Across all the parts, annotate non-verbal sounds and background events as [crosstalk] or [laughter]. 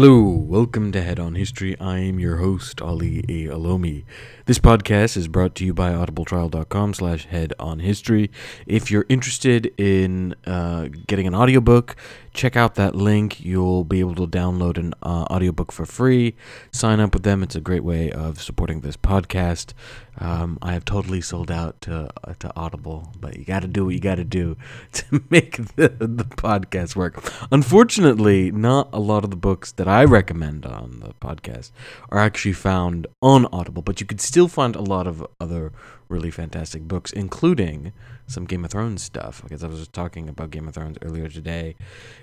Hello, welcome to Head On History. I am your host, Ali A. Olomi. This podcast is brought to you by audibletrial.com slash head on history. If you're interested in uh, getting an audiobook, check out that link. You'll be able to download an uh, audiobook for free. Sign up with them. It's a great way of supporting this podcast. Um, I have totally sold out to, uh, to Audible, but you got to do what you got to do [laughs] to make the, the podcast work. Unfortunately, not a lot of the books that I recommend on the podcast are actually found on Audible, but you could still find a lot of other really fantastic books, including some Game of Thrones stuff. Because I was talking about Game of Thrones earlier today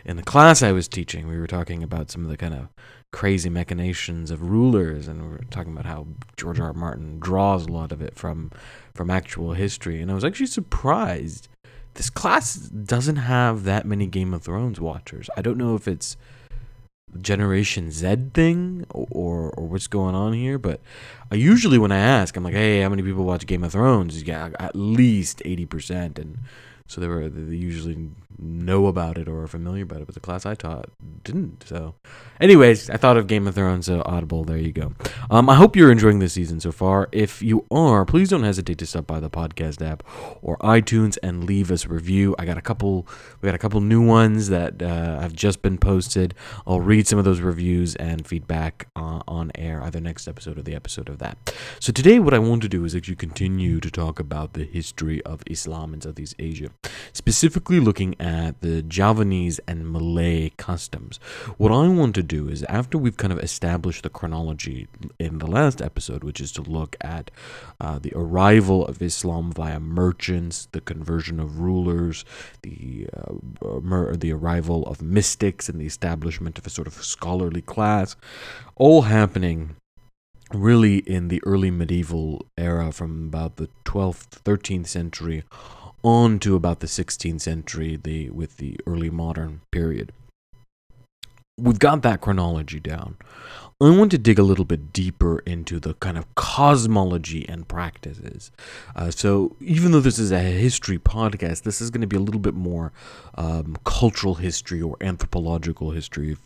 in the class I was teaching. We were talking about some of the kind of crazy machinations of rulers, and we were talking about how George R. R. Martin draws a lot of it from from actual history. And I was actually surprised. This class doesn't have that many Game of Thrones watchers. I don't know if it's Generation Z thing or or what's going on here, but I usually when I ask, I'm like, hey, how many people watch Game of Thrones? Yeah, at least eighty percent, and so they were they usually know about it or are familiar about it, but the class I taught didn't. So, anyways, I thought of Game of Thrones uh, Audible. There you go. Um, I hope you're enjoying this season so far. If you are, please don't hesitate to stop by the podcast app or iTunes and leave us a review. I got a couple. We got a couple new ones that uh, have just been posted. I'll read some of those reviews and feedback uh, on air, either next episode or the episode of that. So today, what I want to do is actually continue to talk about the history of Islam in Southeast Asia, specifically looking at the Javanese and Malay customs. What I want to do is, after we've kind of established the chronology in the last episode, which is to look at uh, the arrival of Islam via merchants, the conversion of rulers, the uh, mer- the arrival of mystics, and the establishment of a sort of scholarly class, all happening really in the early medieval era from about the 12th 13th century on to about the 16th century the with the early modern period. We've got that chronology down I want to dig a little bit deeper into the kind of cosmology and practices. Uh, so, even though this is a history podcast, this is going to be a little bit more um, cultural history or anthropological history, if,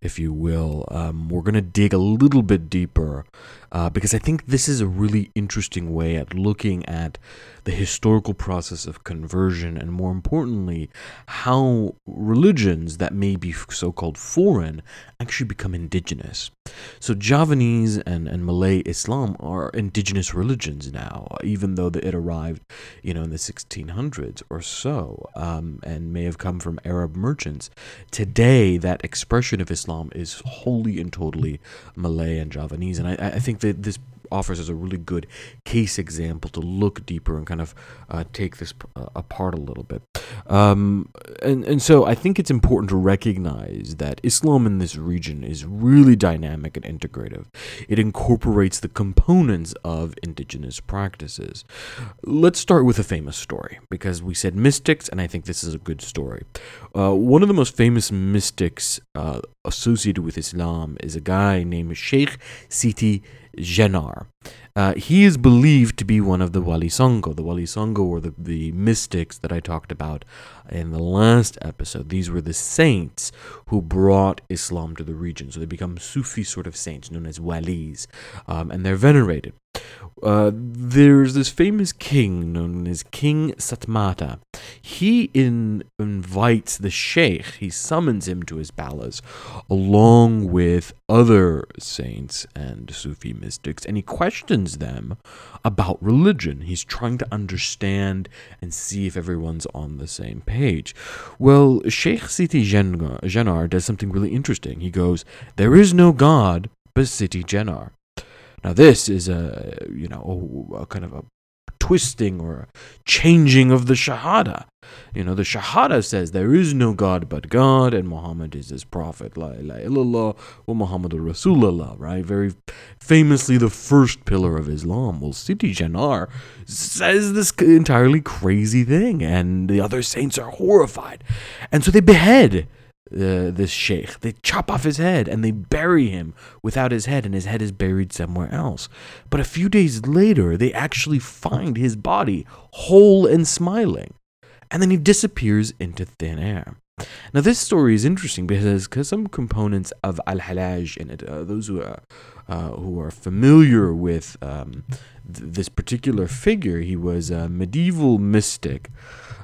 if you will. Um, we're going to dig a little bit deeper uh, because I think this is a really interesting way at looking at the historical process of conversion and, more importantly, how religions that may be so called foreign actually become indigenous. So Javanese and, and Malay Islam are indigenous religions now, even though it arrived, you know, in the 1600s or so, um, and may have come from Arab merchants. Today, that expression of Islam is wholly and totally Malay and Javanese, and I, I think that this offers us a really good case example to look deeper and kind of uh, take this uh, apart a little bit. Um, and, and so I think it's important to recognize that Islam in this region is really dynamic and integrative. It incorporates the components of indigenous practices. Let's start with a famous story because we said mystics, and I think this is a good story. Uh, one of the most famous mystics uh, associated with Islam is a guy named Sheikh Siti Jenar. Uh, he is believed to be one of the Wali Songo. The Wali Songo were the, the mystics that I talked about in the last episode. These were the saints who brought Islam to the region. So they become Sufi sort of saints known as Walis, um, and they're venerated. Uh, there's this famous king known as King Satmata. He in, invites the sheikh, he summons him to his palace along with other saints and Sufi mystics, and he questions them about religion. He's trying to understand and see if everyone's on the same page. Well, Sheikh Siti Jenar does something really interesting. He goes, There is no God but Siti Jenar. Now, this is a, you know, a, a kind of a twisting or changing of the Shahada. You know, the Shahada says there is no God but God, and Muhammad is his prophet. La ilaha illallah wa Muhammadur Rasulullah, right? Very famously the first pillar of Islam. Well, Siti Jenar says this entirely crazy thing, and the other saints are horrified. And so they behead uh, this sheikh. They chop off his head and they bury him without his head, and his head is buried somewhere else. But a few days later, they actually find his body whole and smiling. And then he disappears into thin air. Now, this story is interesting because cause some components of Al Hallaj in it, uh, those who are, uh, who are familiar with um, th- this particular figure, he was a medieval mystic.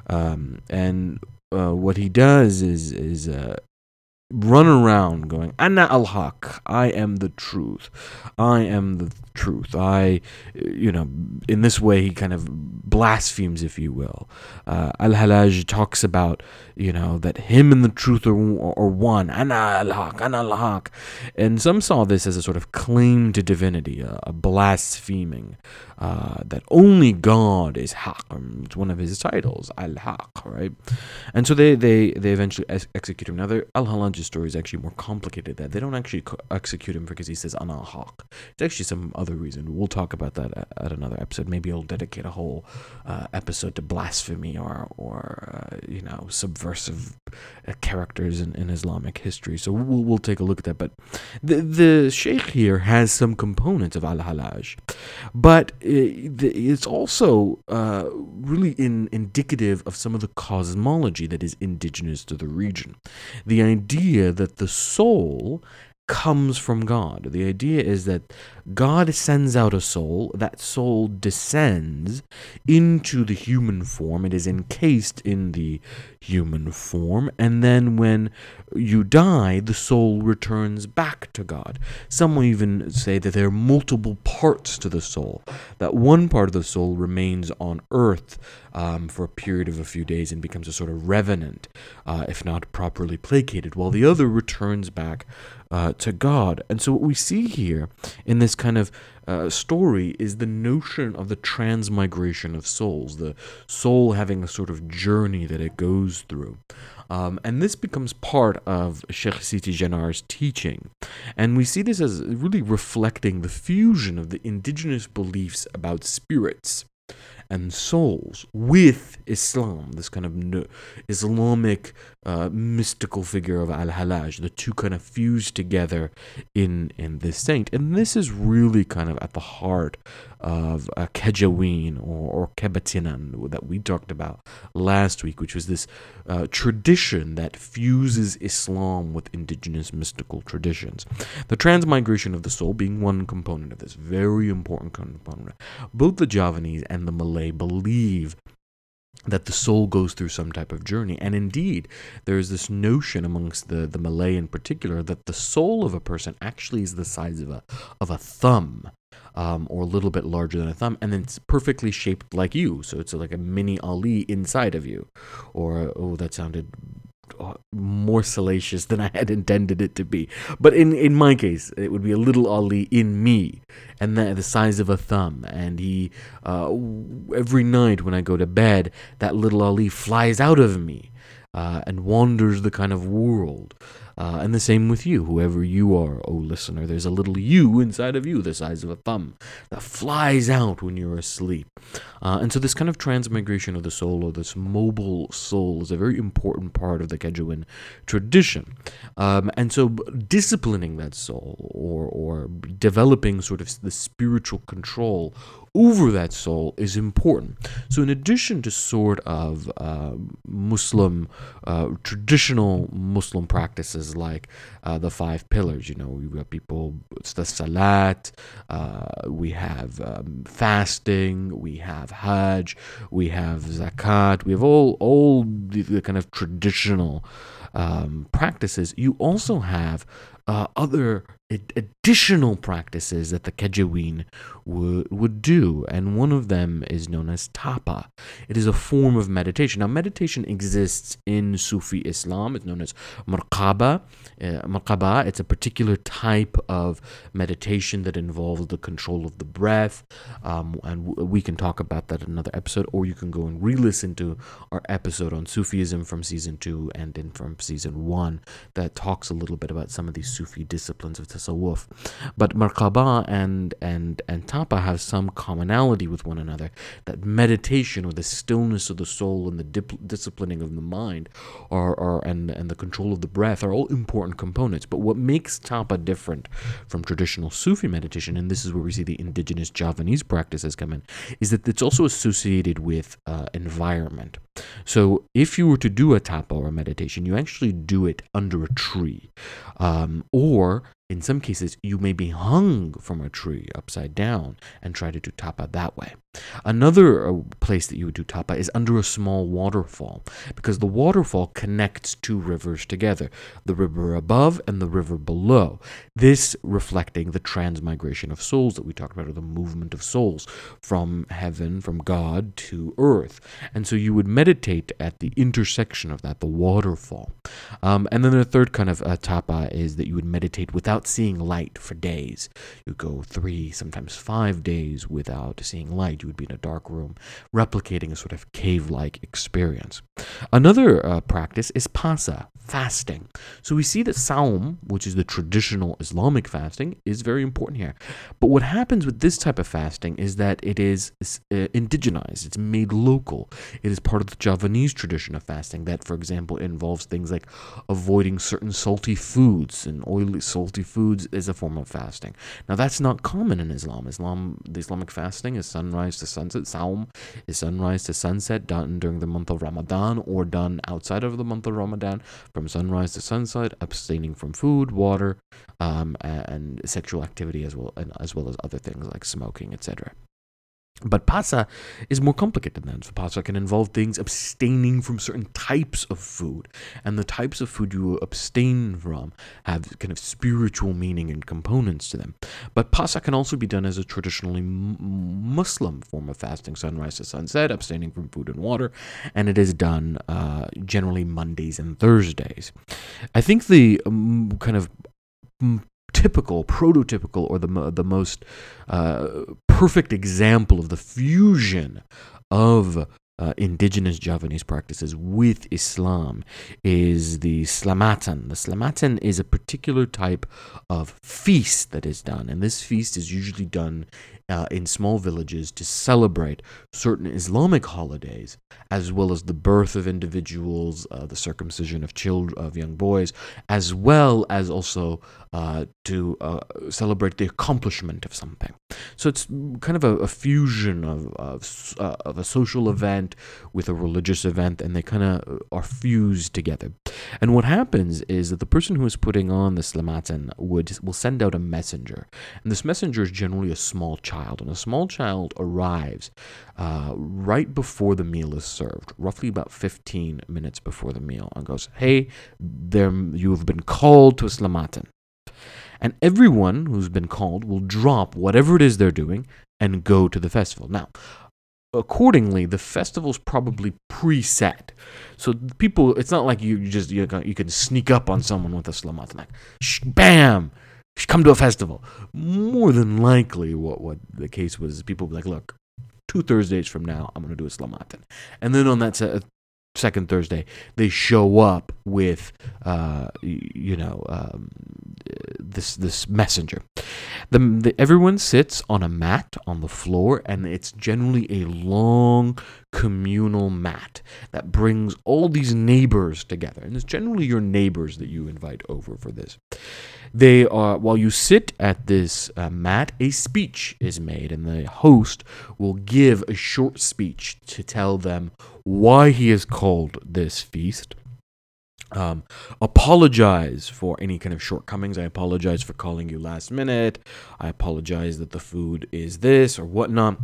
Um, and uh, what he does is, is uh, run around going, Anna al Haq, I am the truth. I am the truth. I, you know, in this way, he kind of blasphemes, if you will. Uh, al Hallaj talks about, you know, that him and the truth are, are one. Anna al Haq, Anna al Haq. And some saw this as a sort of claim to divinity, a, a blaspheming, uh, that only God is Haq. It's one of his titles, Al Haq, right? And so they, they, they eventually ex- execute him. Now, Al Hallaj's story is actually more complicated that they don't actually execute him because he says Ana Haq. It's actually some other reason. We'll talk about that at, another episode. Maybe I'll dedicate a whole uh, episode to blasphemy or, or uh, you know, subversive uh, characters in, in Islamic history. So we'll, we'll take a look at that. But the, the Sheikh here has some components of Al Hallaj, but it's also uh, really in, indicative of some of the cosmology that is indigenous to the region. The idea that the soul comes from God. The idea is that God sends out a soul, that soul descends into the human form, it is encased in the human form, and then when you die, the soul returns back to God. Some will even say that there are multiple parts to the soul, that one part of the soul remains on earth um, for a period of a few days and becomes a sort of revenant, uh, if not properly placated, while the other returns back uh, to God. And so, what we see here in this kind of uh, story is the notion of the transmigration of souls, the soul having a sort of journey that it goes through. Um, and this becomes part of Sheikh Siti Jenar's teaching. And we see this as really reflecting the fusion of the indigenous beliefs about spirits and souls with Islam, this kind of Islamic uh, mystical figure of Al Hallaj. The two kind of fuse together in in this saint, and this is really kind of at the heart of uh, Kejawin or, or Kebatinan that we talked about last week, which was this uh, tradition that fuses Islam with indigenous mystical traditions. The transmigration of the soul being one component of this, very important component. Both the Javanese and the Malay believe that the soul goes through some type of journey. And indeed, there is this notion amongst the, the Malay in particular that the soul of a person actually is the size of a of a thumb. Um, or a little bit larger than a thumb, and then it's perfectly shaped like you. So it's like a mini Ali inside of you. Or, oh, that sounded more salacious than I had intended it to be. But in, in my case, it would be a little Ali in me, and the, the size of a thumb. And he, uh, every night when I go to bed, that little Ali flies out of me uh, and wanders the kind of world. Uh, and the same with you, whoever you are, oh listener. There's a little you inside of you, the size of a thumb, that flies out when you're asleep. Uh, and so, this kind of transmigration of the soul, or this mobile soul, is a very important part of the Kejawin tradition. Um, and so, disciplining that soul, or, or developing sort of the spiritual control over that soul is important. So, in addition to sort of uh, Muslim, uh, traditional Muslim practices like uh, the five pillars, you know, we have people, it's the Salat, uh, we have um, fasting, we have Hajj, we have Zakat, we have all, all the, the kind of traditional um, practices. You also have uh, other additional practices that the Kejawin would, would do, and one of them is known as tapa. It is a form of meditation. Now, meditation exists in Sufi Islam. It's known as murqaba. Uh, it's a particular type of meditation that involves the control of the breath, um, and w- we can talk about that in another episode, or you can go and re-listen to our episode on Sufism from season two and in from season one that talks a little bit about some of these Sufi disciplines of tasawwuf. But marqaba and and and tapa have some commonality with one another. That meditation or the stillness of the soul and the dip- disciplining of the mind are, are and and the control of the breath are all important components. But what makes tapa different from traditional Sufi meditation, and this is where we see the indigenous Javanese practices come in, is that it's also associated with uh, environment. So if you were to do a tapa or a meditation, you actually do it under a tree, um, or in some cases, you may be hung from a tree upside down and try to do tapa that way. Another uh, place that you would do tapa is under a small waterfall because the waterfall connects two rivers together the river above and the river below. This reflecting the transmigration of souls that we talked about, or the movement of souls from heaven, from God to earth. And so you would meditate at the intersection of that, the waterfall. Um, and then the third kind of uh, tapa is that you would meditate without seeing light for days. You go three, sometimes five days without seeing light. You would be in a dark room, replicating a sort of cave like experience. Another uh, practice is pasa, fasting. So we see that Saum, which is the traditional Islamic fasting, is very important here. But what happens with this type of fasting is that it is uh, indigenized, it's made local. It is part of the Javanese tradition of fasting that, for example, involves things like avoiding certain salty foods, and oily, salty foods is a form of fasting. Now, that's not common in Islam. Islam, the Islamic fasting is sunrise to sunset. Saum is sunrise to sunset done during the month of Ramadan or done outside of the month of Ramadan from sunrise to sunset, abstaining from food, water, um, and sexual activity as well, and as well as other things like smoking, etc. But pasa is more complicated than that. So pasa can involve things abstaining from certain types of food, and the types of food you abstain from have kind of spiritual meaning and components to them. But pasa can also be done as a traditionally Muslim form of fasting, sunrise to sunset, abstaining from food and water, and it is done uh, generally Mondays and Thursdays. I think the um, kind of typical, prototypical, or the the most uh, perfect example of the fusion of uh, indigenous Javanese practices with Islam is the Slamatan. The Slamatan is a particular type of feast that is done, and this feast is usually done uh, in small villages to celebrate certain Islamic holidays, as well as the birth of individuals, uh, the circumcision of children, of young boys, as well as also uh, to uh, celebrate the accomplishment of something. So it's kind of a, a fusion of of, uh, of, a social event with a religious event, and they kind of are fused together. And what happens is that the person who is putting on the slamatan would will send out a messenger, and this messenger is generally a small child, and a small child arrives uh, right before the meal is served, roughly about 15 minutes before the meal, and goes, "Hey, there you have been called to a slamatan." And everyone who's been called will drop whatever it is they're doing and go to the festival. Now, accordingly, the festival's probably preset. So people, it's not like you just you, you can sneak up on someone with a slamat like, sh- bam, come to a festival. More than likely, what what the case was, people be like, look, two Thursdays from now, I'm to do a slamatan. And then on that second Thursday, they show up with, uh, you know, um, this this messenger. The, the, everyone sits on a mat on the floor, and it's generally a long communal mat that brings all these neighbors together, and it's generally your neighbors that you invite over for this. They are while you sit at this uh, mat, a speech is made, and the host will give a short speech to tell them why he has called this feast. Um, apologize for any kind of shortcomings. I apologize for calling you last minute. I apologize that the food is this or whatnot.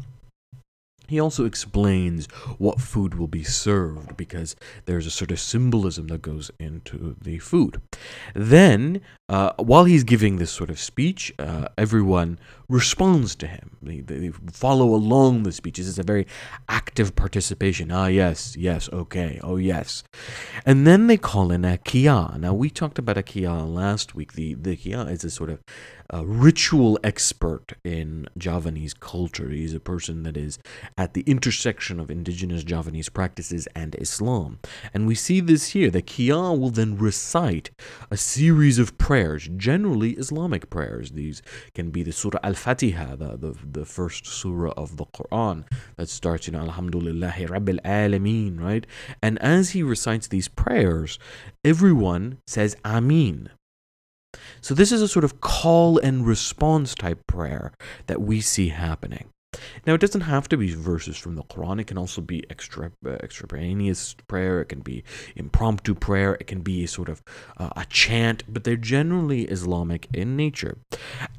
He also explains what food will be served because there's a sort of symbolism that goes into the food. Then, uh, while he's giving this sort of speech, uh, everyone responds to him. They, they, follow along the speeches. It's a very active participation. Ah, yes, yes, okay, oh, yes. And then they call in a kia. Now, we talked about a kia last week. The, the kia is a sort of a ritual expert in Javanese culture. He's a person that is at the intersection of indigenous Javanese practices and Islam. And we see this here. The kia will then recite a series of prayers, generally Islamic prayers. These can be the Surah Al Fatiha, the, the, the first surah of the Quran that starts, you know, Alhamdulillahi Rabbil Alameen, right? And as he recites these prayers, everyone says Ameen. So this is a sort of call and response type prayer that we see happening. Now, it doesn't have to be verses from the Quran. It can also be extra, uh, extraneous prayer. It can be impromptu prayer. It can be a sort of uh, a chant, but they're generally Islamic in nature.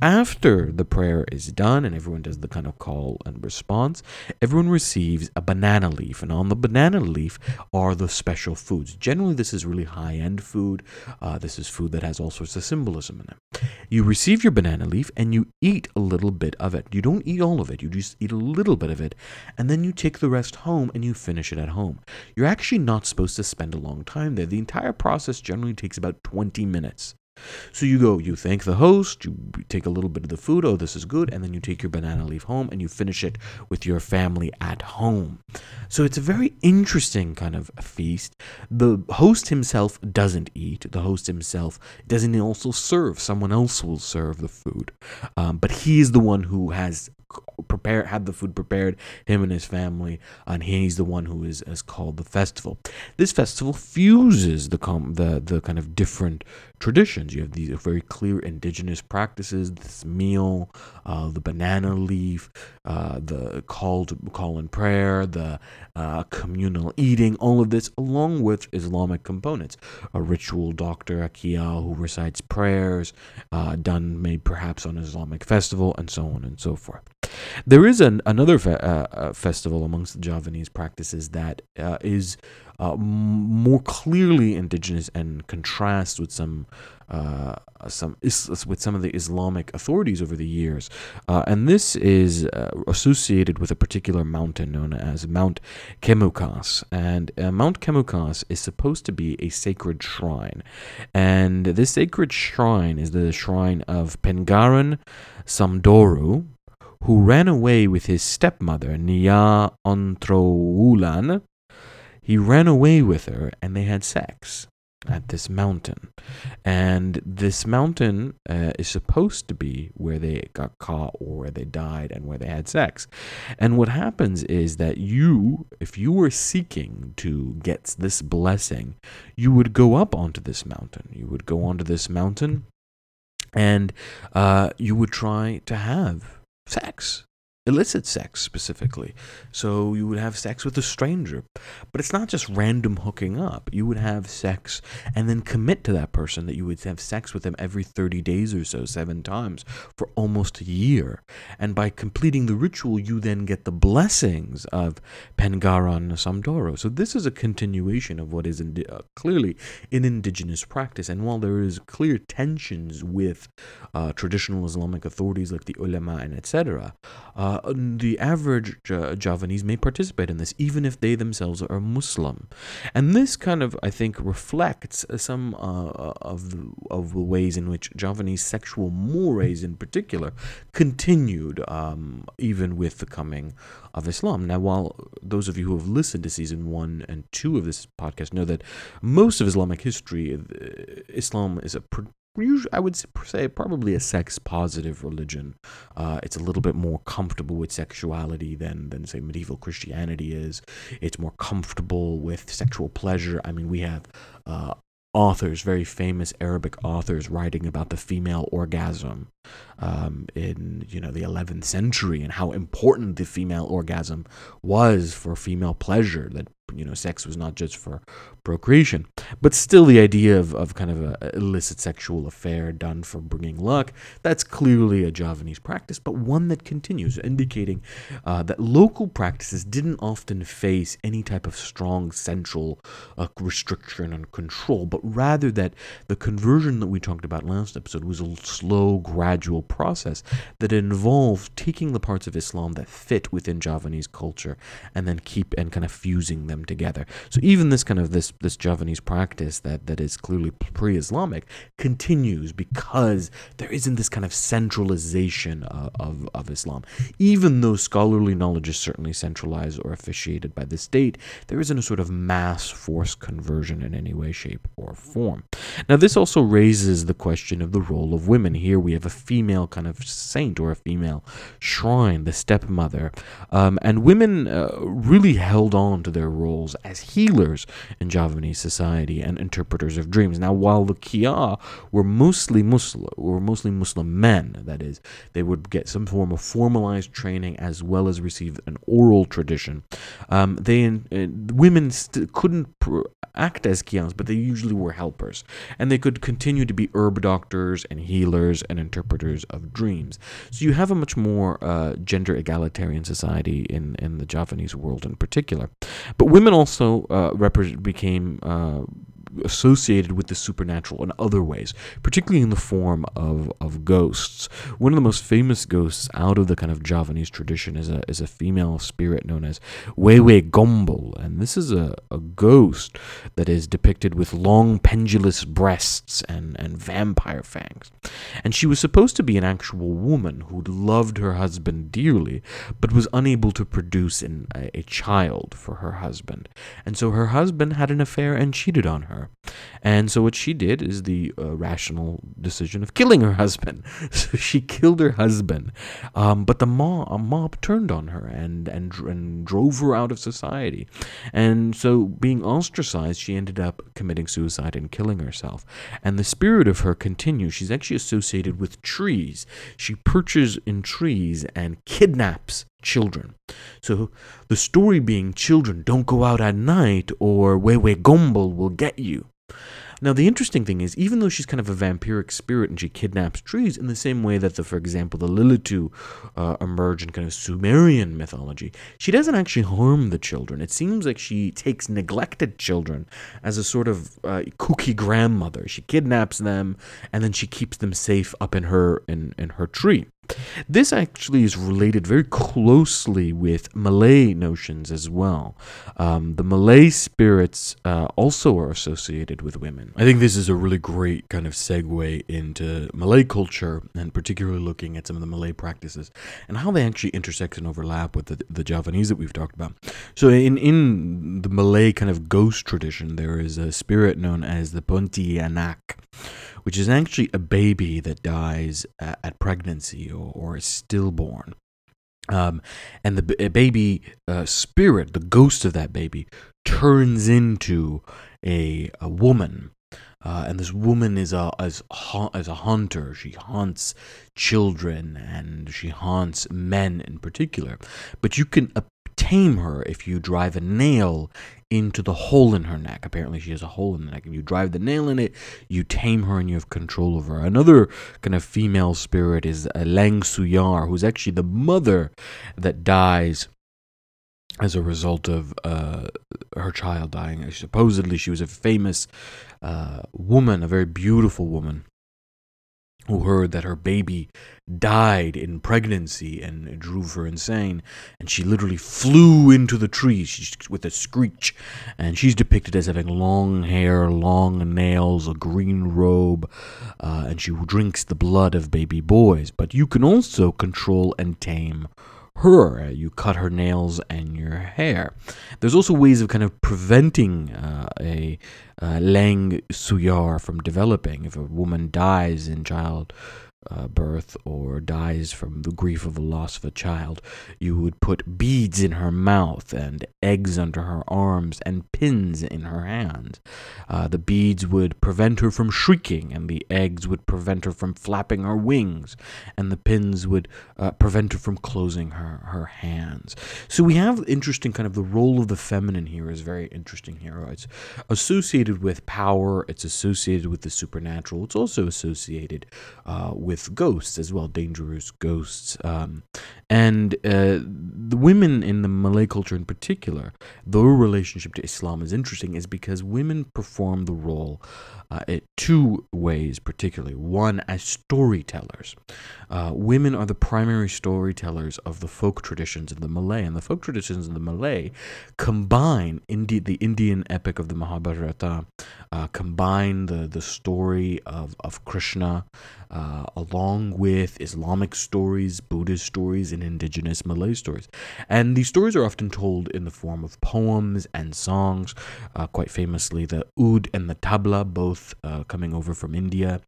After the prayer is done and everyone does the kind of call and response, everyone receives a banana leaf, and on the banana leaf are the special foods. Generally, this is really high end food. Uh, this is food that has all sorts of symbolism in it. You receive your banana leaf and you eat a little bit of it. You don't eat all of it, you just eat a little bit of it, and then you take the rest home and you finish it at home. You're actually not supposed to spend a long time there. The entire process generally takes about 20 minutes. So you go, you thank the host, you take a little bit of the food, oh, this is good, and then you take your banana leaf home and you finish it with your family at home. So it's a very interesting kind of feast. The host himself doesn't eat, the host himself doesn't also serve, someone else will serve the food. Um, but he is the one who has prepare had the food prepared him and his family and he's the one who is, is called the festival. This festival fuses the com- the the kind of different traditions. You have these very clear indigenous practices this meal uh, the banana leaf uh, the call to call in prayer the uh, communal eating all of this along with islamic components. A ritual doctor akia who recites prayers uh, done made perhaps on an islamic festival and so on and so forth there is an, another fe- uh, uh, festival amongst the Javanese practices that uh, is uh, more clearly indigenous and contrasts with some uh, some is, with some of the Islamic authorities over the years, uh, and this is associated with a particular mountain known as Mount Kemukus. And Mount Kemukus is supposed to be a sacred shrine, and this sacred shrine is the shrine of Pangeran Samodro, who ran away with his stepmother, Nyai Ontrowulan. He ran away with her and they had sex at this mountain. And this mountain uh, is supposed to be where they got caught or where they died and where they had sex. And what happens is that you, if you were seeking to get this blessing, you would go up onto this mountain. You would go onto this mountain and uh, you would try to have sex illicit sex specifically. So you would have sex with a stranger. But it's not just random hooking up. You would have sex and then commit to that person that you would have sex with them every 30 days or so, seven times for almost a year. And by completing the ritual, you then get the blessings of Pangeran Samodro. So this is a continuation of what is uh, clearly an indigenous practice. And while there is clear tensions with uh, traditional Islamic authorities like the ulama and etc., uh, uh, the average Javanese may participate in this, even if they themselves are Muslim. And this kind of, I think, reflects some uh, of, the, of the ways in which Javanese sexual mores, in particular, continued um, even with the coming of Islam. Now, while those of you who have listened to season one and two of this podcast know that most of Islamic history, uh, Islam is a I would say probably a sex positive religion. Uh, it's a little bit more comfortable with sexuality than than say medieval Christianity is. It's more comfortable with sexual pleasure. I mean, we have uh, authors, very famous Arabic authors, writing about the female orgasm um, in you know the 11th century and how important the female orgasm was for female pleasure. That you know, sex was not just for procreation. But still, the idea of, of kind of an illicit sexual affair done for bringing luck, that's clearly a Javanese practice, but one that continues, indicating uh, that local practices didn't often face any type of strong central uh, restriction and control, but rather that the conversion that we talked about last episode was a slow, gradual process that involved taking the parts of Islam that fit within Javanese culture and then keep and kind of fusing them together. So even this kind of this this Javanese practice that that is clearly pre-Islamic continues because there isn't this kind of centralization of, of, of Islam. Even though scholarly knowledge is certainly centralized or officiated by the state, there isn't a sort of mass force conversion in any way, shape, or form. Now this also raises the question of the role of women. Here we have a female kind of saint or a female shrine, the stepmother. Um, and women uh, really held on to their roles as healers in Javanese society and interpreters of dreams. Now, while the Kia were mostly Muslim, were mostly Muslim men, that is, they would get some form of formalized training as well as receive an oral tradition. Um, they uh, women st- couldn't pr- act as Kians, but they usually were helpers, and they could continue to be herb doctors and healers and interpreters of dreams. So you have a much more uh, gender egalitarian society in in the Javanese world in particular. But women also uh, became uh, associated with the supernatural in other ways, particularly in the form of, of ghosts. One of the most famous ghosts out of the kind of Javanese tradition is a, is a female spirit known as Wewe Gombel. And this is a, a ghost that is depicted with long pendulous breasts and, and vampire fangs. And she was supposed to be an actual woman who loved her husband dearly, but was unable to produce an, a, a child for her husband. And so her husband had an affair and cheated on her. And so what she did is the uh, rational decision of killing her husband. [laughs] So she killed her husband, um, but the mob, a mob turned on her and, and and drove her out of society. And so, being ostracized, she ended up committing suicide and killing herself. And the spirit of her continues. She's actually associated with trees. She perches in trees and kidnaps children. So the story being children don't go out at night or Wewe Gombel will get you. Now, the interesting thing is, even though she's kind of a vampiric spirit and she kidnaps trees in the same way that, the, for example, the Lilitu uh, emerge in kind of Sumerian mythology, she doesn't actually harm the children. It seems like she takes neglected children as a sort of uh, kooky grandmother. She kidnaps them and then she keeps them safe up in her in, in her tree. This actually is related very closely with Malay notions as well. Um, the Malay spirits uh, also are associated with women. I think this is a really great kind of segue into Malay culture and particularly looking at some of the Malay practices and how they actually intersect and overlap with the, the Javanese that we've talked about. So, in, in the Malay kind of ghost tradition, there is a spirit known as the Pontianak which is actually a baby that dies at, at pregnancy or, or is stillborn. Um, and the baby uh, spirit, the ghost of that baby, turns into a, a woman. Uh, and this woman is a as as a hunter. She haunts children and she haunts men in particular. But you can tame her if you drive a nail into the hole in her neck. Apparently, she has a hole in the neck. If you drive the nail in it, you tame her and you have control over her. Another kind of female spirit is Lang Suyar, who's actually the mother that dies as a result of uh, her child dying. Supposedly, she was a famous uh, woman, a very beautiful woman who heard that her baby died in pregnancy and it drove her insane. And she literally flew into the trees with a screech. And she's depicted as having long hair long nails a green robe uh, and she drinks the blood of baby boys. But you can also control and tame her. You cut her nails and your hair. There's also ways of kind of preventing uh, a uh, Lang Suyar from developing. If a woman dies in child uh, birth or dies from the grief of the loss of a child, you would put beads in her mouth and eggs under her arms and pins in her hands. Uh, the beads would prevent her from shrieking, and the eggs would prevent her from flapping her wings, and the pins would uh, prevent her from closing her, her hands. So we have interesting kind of the role of the feminine here is very interesting here. It's associated with power, it's associated with the supernatural, it's also associated uh, with with ghosts as well, dangerous ghosts. Um, and uh, the women in the Malay culture in particular, their relationship to Islam is interesting, is because women perform the role uh, in two ways, particularly. One, as storytellers. Uh, women are the primary storytellers of the folk traditions of the Malay, and the folk traditions of the Malay combine Indi- the Indian epic of the Mahabharata, uh, combine the, the story of, of Krishna uh, along with Islamic stories, Buddhist stories, and indigenous Malay stories. And these stories are often told in the form of poems and songs. Uh, quite famously, the oud and the tabla, both uh, coming over from India.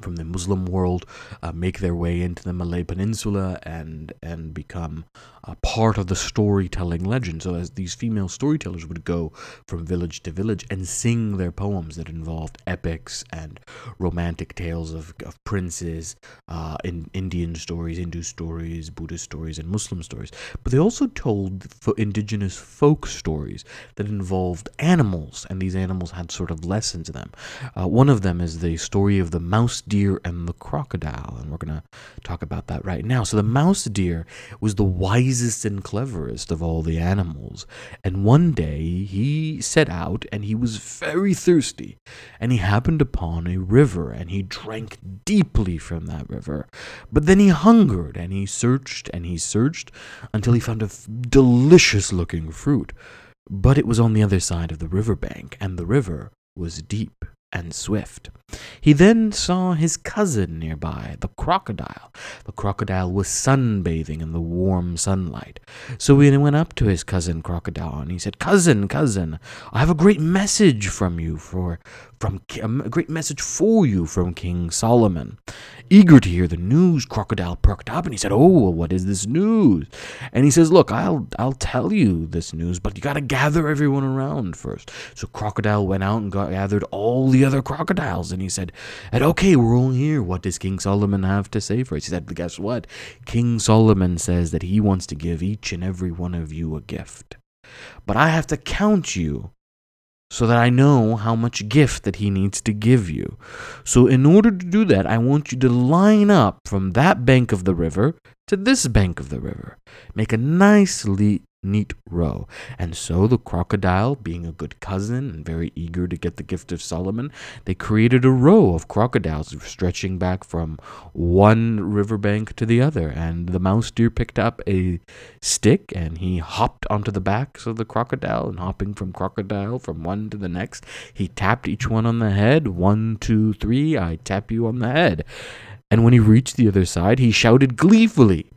From the Muslim world uh, make their way into the Malay Peninsula and and become a part of the storytelling legend. So as these female storytellers would go from village to village and sing their poems that involved epics and romantic tales of, of princes, uh, in Indian stories, Hindu stories, Buddhist stories, and Muslim stories. But they also told indigenous folk stories that involved animals, and these animals had sort of lessons in them. Uh, one of them is the story of the mouse deer and the crocodile, and we're going to talk about that right now. So the mouse deer was the wisest and cleverest of all the animals, and one day he set out and he was very thirsty, and he happened upon a river, and he drank deeply from that river. But then he hungered, and he searched and he searched until he found a f- delicious looking fruit. But it was on the other side of the river bank, and the river was deep and swift. He then saw his cousin nearby, the crocodile. The crocodile was sunbathing in the warm sunlight. So he went up to his cousin crocodile and he said, "Cousin, cousin, I have a great message from you for from a great message for you from King Solomon." Eager to hear the news, crocodile perked up and he said, "Oh, what is this news?" And he says, "Look, I'll I'll tell you this news, but you got to gather everyone around first. So crocodile went out and got, gathered all the other crocodiles and he said, and okay, we're all here. What does King Solomon have to say for us? He said, guess what? King Solomon says that he wants to give each and every one of you a gift. But I have to count you so that I know how much gift that he needs to give you. So in order to do that, I want you to line up from that bank of the river to this bank of the river. Make a nice neat row. And so the crocodile, being a good cousin and very eager to get the gift of Solomon, they created a row of crocodiles stretching back from one riverbank to the other. And the mouse deer picked up a stick and he hopped onto the backs of the crocodile and hopping from crocodile from one to the next, he tapped each one on the head. One, two, three, I tap you on the head. And when he reached the other side, he shouted gleefully,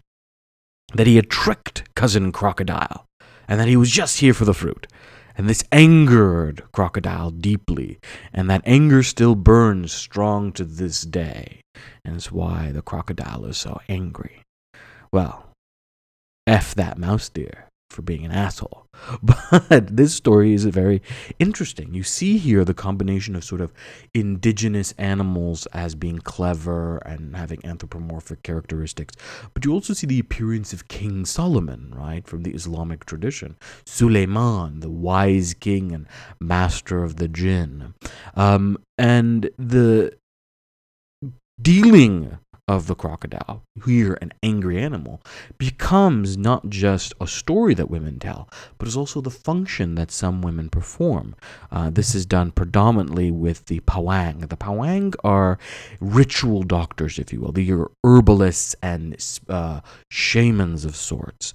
that he had tricked cousin Crocodile and that he was just here for the fruit. And this angered Crocodile deeply, and that anger still burns strong to this day. And it's why the crocodile is so angry. Well, F that mouse deer for being an asshole. [laughs] But this story is very interesting. You see here the combination of sort of indigenous animals as being clever and having anthropomorphic characteristics, but you also see the appearance of King Solomon, right, from the Islamic tradition. Suleiman, the wise king and master of the jinn. Um, and the dealing of the crocodile, here an angry animal, becomes not just a story that women tell, but is also the function that some women perform. Uh, this is done predominantly with the pawang. The pawang are ritual doctors, if you will. They are herbalists and uh, shamans of sorts.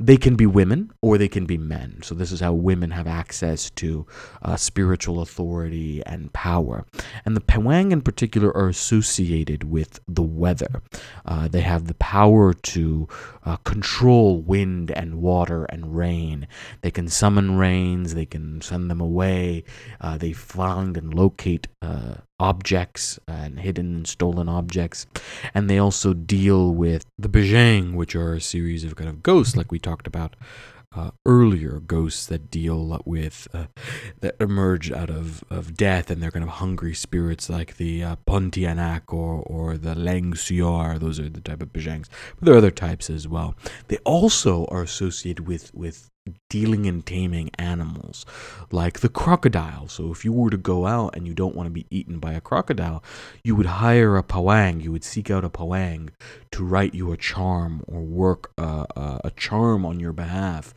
They can be women or they can be men. So this is how women have access to uh, spiritual authority and power. And the pawang in particular are associated with the weather. Uh, they have the power to uh, control wind and water and rain. They can summon rains, they can send them away. Uh, they find and locate uh, objects and hidden and stolen objects. And they also deal with the Bajang, which are a series of kind of ghosts, like we talked about uh, earlier ghosts that deal with uh, that emerge out of, of death and they're kind of hungry spirits like the uh, Pontianak or, or the Lang Suyar. Those are the type of Bajangs. But there are other types as well. They also are associated with, with dealing and taming animals like the crocodile. So if you were to go out and you don't want to be eaten by a crocodile, you would hire a pawang, you would seek out a pawang to write you a charm or work a, a, a charm on your behalf.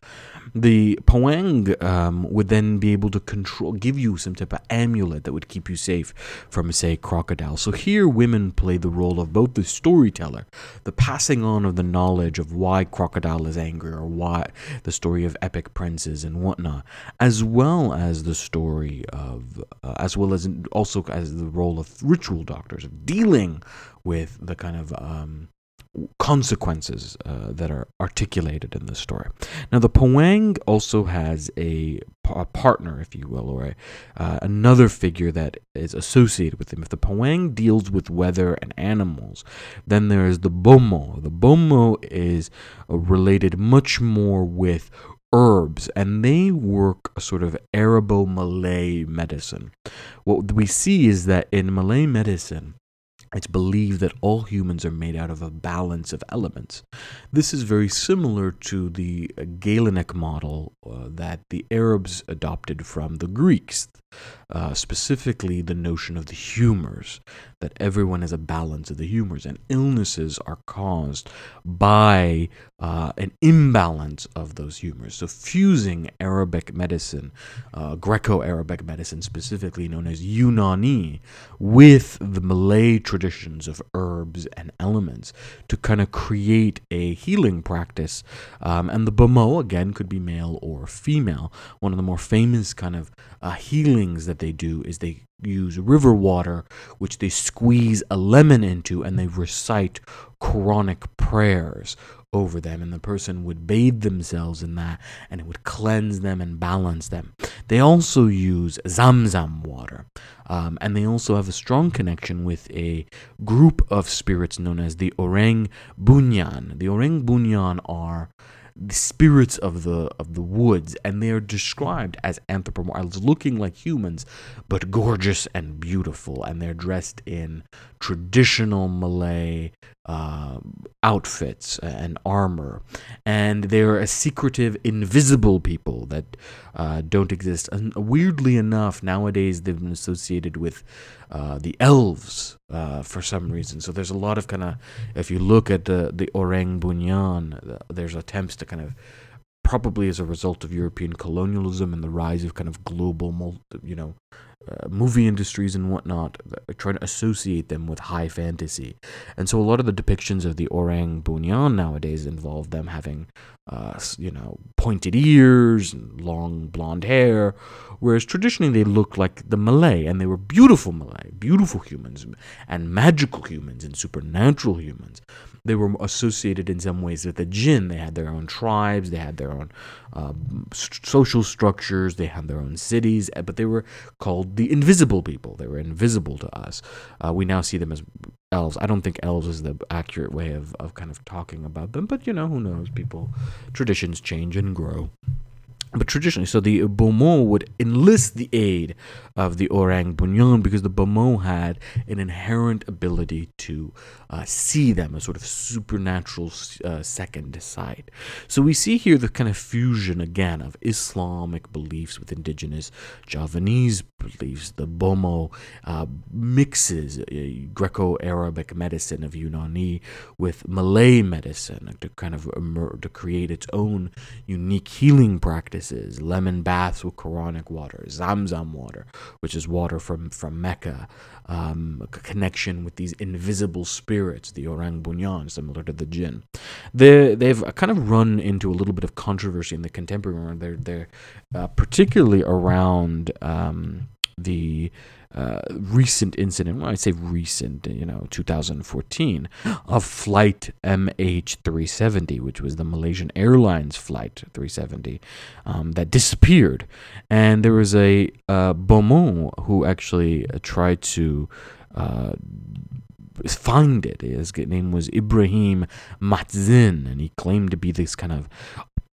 The pawang um, would then be able to control, give you some type of amulet that would keep you safe from, say, crocodile. So here, women play the role of both the storyteller, the passing on of the knowledge of why crocodile is angry or why the story of epic princes and whatnot, as well as the story of, uh, as well as also as the role of ritual doctors, of dealing with the kind of um, consequences uh, that are articulated in the story. Now, the Pawang also has a, a partner, if you will, or a, uh, another figure that is associated with him. If the Pawang deals with weather and animals, then there is the Bomoh. The Bomoh is uh, related much more with herbs and they work a sort of Arabo Malay medicine. What we see is that in Malay medicine, it's believed that all humans are made out of a balance of elements. This is very similar to the Galenic model uh, that the Arabs adopted from the Greeks, uh, specifically the notion of the humors, that everyone has a balance of the humors, and illnesses are caused by uh, an imbalance of those humors. So, fusing Arabic medicine, uh, Greco Arabic medicine specifically known as Unani, with the Malay traditions of herbs and elements to kind of create a healing practice. Um, and the Bomoh, again, could be male or female. One of the more famous kind of uh, that they do is they use river water, which they squeeze a lemon into, and they recite Quranic prayers over them, and the person would bathe themselves in that, and it would cleanse them and balance them. They also use Zamzam water, um, and they also have a strong connection with a group of spirits known as the Orang Bunian. The Orang Bunian are the spirits of the of the woods, and they are described as anthropomorphic, looking like humans, but gorgeous and beautiful, and they're dressed in traditional Malay uh, outfits and armor, and they're a secretive, invisible people that uh, don't exist. And weirdly enough, nowadays they've been associated with uh, the elves uh, for some reason. So there's a lot of kind of, if you look at the the Orang Bunian, there's attempts to kind of probably as a result of European colonialism and the rise of kind of global, you know, uh, movie industries and whatnot, trying to associate them with high fantasy. And so a lot of the depictions of the Orang Bunian nowadays involve them having, uh, you know, pointed ears and long blonde hair, whereas traditionally they looked like the Malay, and they were beautiful Malay, beautiful humans, and magical humans and supernatural humans they were associated in some ways with the jinn. They had their own tribes, they had their own uh, social structures, they had their own cities, eh, but they were called the invisible people. They were invisible to us. Uh, we now see them as elves. I don't think elves is the accurate way of, of kind of talking about them, but you know, who knows? People, traditions change and grow. But traditionally, so the Bomoh would enlist the aid of the Orang Bunian because the Bomoh had an inherent ability to uh, see them, a sort of supernatural uh, second sight. So we see here the kind of fusion again of Islamic beliefs with indigenous Javanese beliefs. The Bomoh uh, mixes uh, Greco Arabic medicine of Unani with Malay medicine to kind of to create its own unique healing Lemon baths with Quranic water, Zamzam water, which is water from, from Mecca, um, connection with these invisible spirits, the Orang Bunian, similar to the jinn. They, they've kind of run into a little bit of controversy in the contemporary world. They're, they're uh, particularly around um, the uh, recent incident, when I say recent, you know, 2014, of [gasps] Flight MH370, which was the Malaysian Airlines Flight 370 um, that disappeared. And there was a uh, Bomoh who actually uh, tried to. Uh, find it. His name was Ibrahim Mat Zin, and he claimed to be this kind of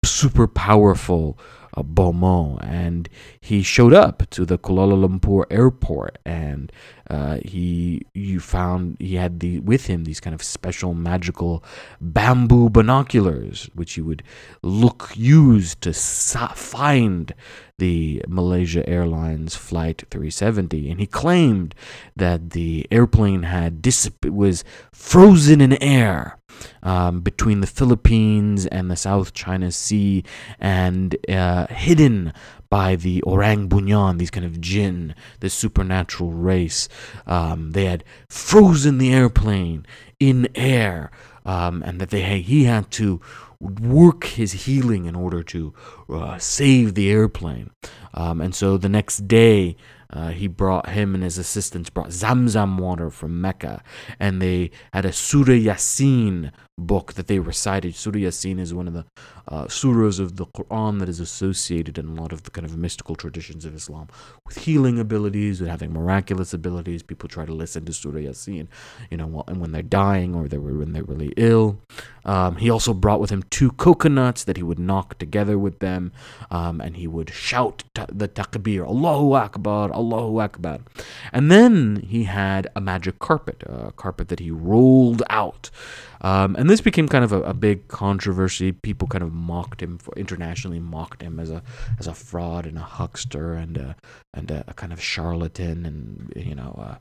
super powerful uh, Bomoh, and he showed up to the Kuala Lumpur airport, and uh, he you found he had the with him these kind of special magical bamboo binoculars, which he would look use to find the Malaysia Airlines Flight 370, and he claimed that the airplane had dissip- was frozen in air um, between the Philippines and the South China Sea and uh, hidden by the Orang Bunian, these kind of jinn, this supernatural race. Um, they had frozen the airplane in air, um, and that they he had to work his healing in order to uh, save the airplane. Um, and so the next day, Uh, he brought him and his assistants brought Zamzam water from Mecca, and they had a Surah Yasin book that they recited. Surah Yasin is one of the uh, surahs of the Quran that is associated in a lot of the kind of mystical traditions of Islam with healing abilities, with having miraculous abilities. People try to listen to Surah Yasin, you know, and when they're dying or they were when they're really ill. Um, he also brought with him two coconuts that he would knock together with them, um, and he would shout the takbir, Allahu Akbar, Allahu Akbar. And then he had a magic carpet, a carpet that he rolled out. Um, and this became kind of a, a, big controversy. People kind of mocked him for internationally mocked him as a as a fraud and a huckster and a, and a, a kind of charlatan and you know uh,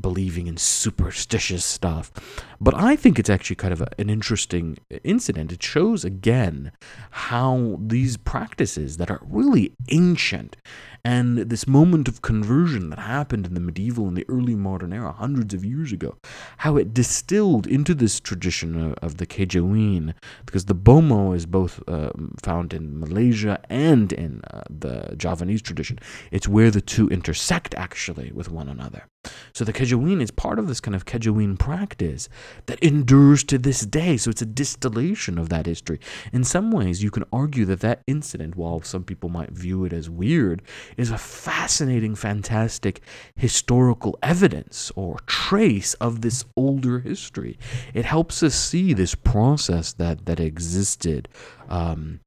believing in superstitious stuff. But I think it's actually kind of a, an interesting incident. It shows again how these practices that are really ancient and this moment of conversion that happened in the medieval and the early modern era, hundreds of years ago, how it distilled into this tradition of, the Kejawen, because the Bomoh is both uh, found in Malaysia and in uh, the Javanese tradition. It's where the two intersect actually with one another. So the Kejawen is part of this kind of Kejawen practice that endures to this day. So it's a distillation of that history. In some ways, you can argue that that incident, while some people might view it as weird, is a fascinating, fantastic historical evidence or trace of this older history. It helps us see this process that that existed. Um,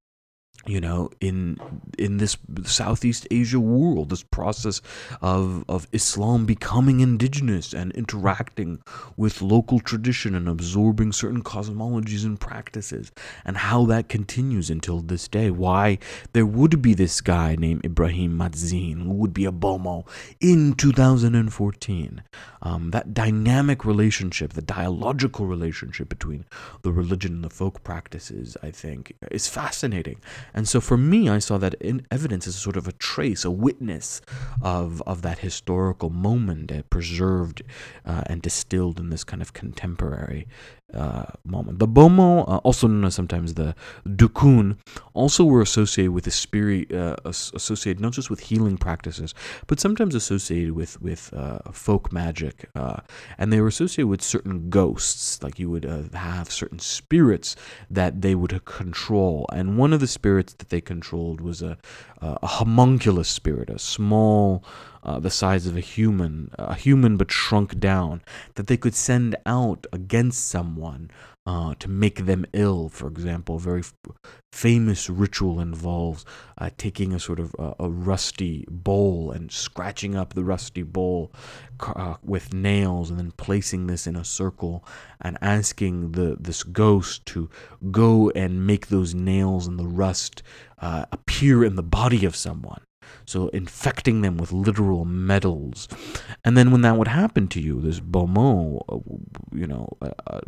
you know in in this southeast asia world this process of of islam becoming indigenous and interacting with local tradition and absorbing certain cosmologies and practices and how that continues until this day. Why there would be this guy named ibrahim mat zin who would be a bomoh in 2014 um, that dynamic relationship the dialogical relationship between the religion and the folk practices i think is fascinating and so for me, I saw that in evidence as sort of a trace, a witness of, of that historical moment preserved uh, and distilled in this kind of contemporary uh, moment. The Bomoh, uh, also known as sometimes the Dukun, also were associated with the spirit, uh, associated not just with healing practices, but sometimes associated with with uh, folk magic, uh, and they were associated with certain ghosts. Like you would have certain spirits that they would control, and one of the spirits that they controlled was a, a homunculus spirit, a small uh, the size of a human, a human but shrunk down, that they could send out against someone uh, to make them ill. For example, a very f- famous ritual involves uh, taking a sort of uh, a rusty bowl and scratching up the rusty bowl uh, with nails, and then placing this in a circle and asking the this ghost to go and make those nails and the rust uh, appear in the body of someone so infecting them with literal metals. And then when that would happen to you, this bomoh, uh, you know,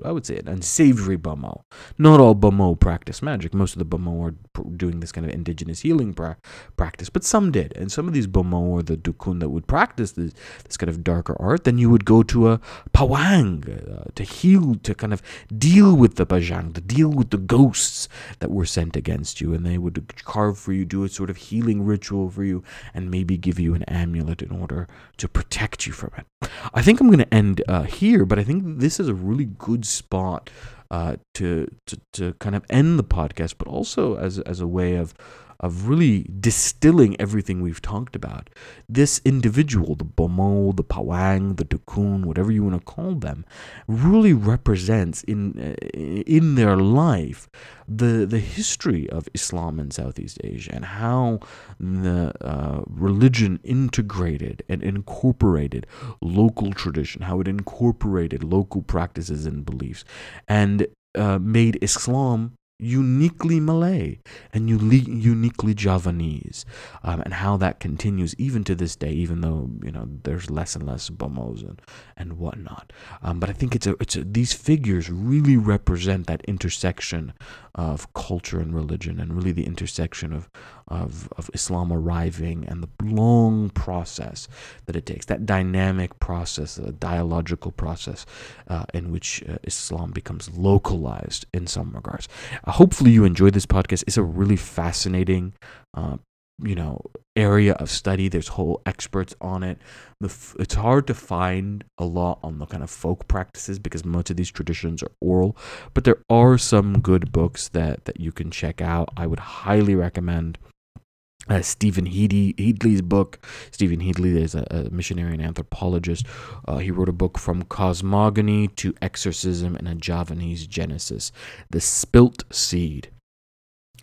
I would say an unsavory bomoh. Not all bomoh practice magic. Most of the bomoh are doing this kind of indigenous healing pra- practice, but some did. And some of these bomoh or the dukun that would practice this, this kind of darker art, then you would go to a pawang uh, to heal, to kind of deal with the bajang, to deal with the ghosts that were sent against you. And they would carve for you, do a sort of healing ritual for you, and maybe give you an amulet in order to protect you from it. I think I'm going to end uh, here, but I think this is a really good spot uh, to, to to kind of end the podcast, but also as as a way of of really distilling everything we've talked about. This individual, the Bomoh, the Pawang, the Dukun, whatever you want to call them, really represents in uh, in their life the the history of Islam in Southeast Asia and how the uh, religion integrated and incorporated local tradition, how it incorporated local practices and beliefs, and uh, made Islam uniquely Malay and uniquely Javanese, um, and how that continues even to this day, even though you know there's less and less Bomohs and, and whatnot. Um, but I think it's a it's a, these figures really represent that intersection of culture and religion, and really the intersection of of, of Islam arriving and the long process that it takes, that dynamic process, a dialogical process uh, in which uh, Islam becomes localized in some regards. Uh, hopefully, you enjoyed this podcast. It's a really fascinating uh, you know area of study. There's whole experts on it. The f- it's hard to find a lot on the kind of folk practices because most of these traditions are oral, but there are some good books that that you can check out. I would highly recommend. Uh, Stephen Headley, Headley's book. Stephen Headley is a, a missionary and anthropologist. Uh, he wrote a book from cosmogony to exorcism and a Javanese genesis, The Spilt Seed.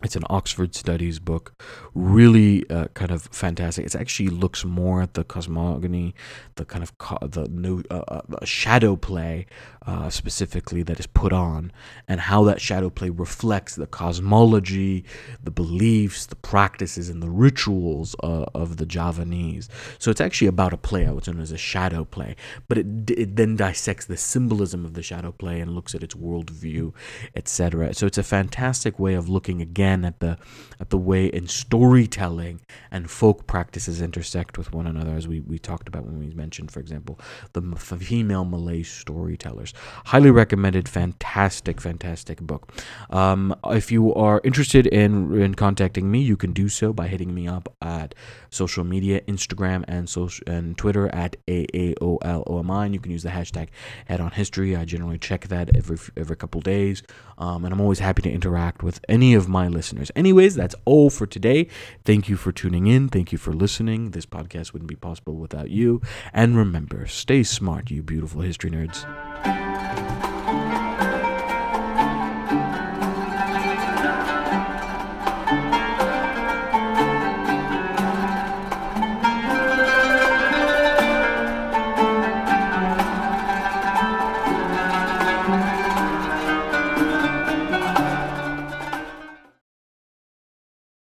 It's an Oxford Studies book, really uh, kind of fantastic. It actually looks more at the cosmogony, the kind of co- the uh, uh, shadow play uh, specifically that is put on, and how that shadow play reflects the cosmology, the beliefs, the practices, and the rituals uh, of the Javanese. So it's actually about a play, what's known as a shadow play, but it it then dissects the symbolism of the shadow play and looks at its worldview, etc. So it's a fantastic way of looking again again at the at the way in storytelling and folk practices intersect with one another, as we, we talked about when we mentioned, for example, the female Malay storytellers. Highly recommended, fantastic, fantastic book. Um, if you are interested in in contacting me, you can do so by hitting me up at social media, Instagram and social and Twitter at AAOLOMI. And you can use the hashtag Head on History. I generally check that every every couple days, um, and I'm always happy to interact with any of my listeners. Anyways, that's all for today. Thank you for tuning in. Thank you for listening. This podcast wouldn't be possible without you. And remember, stay smart, you beautiful history nerds.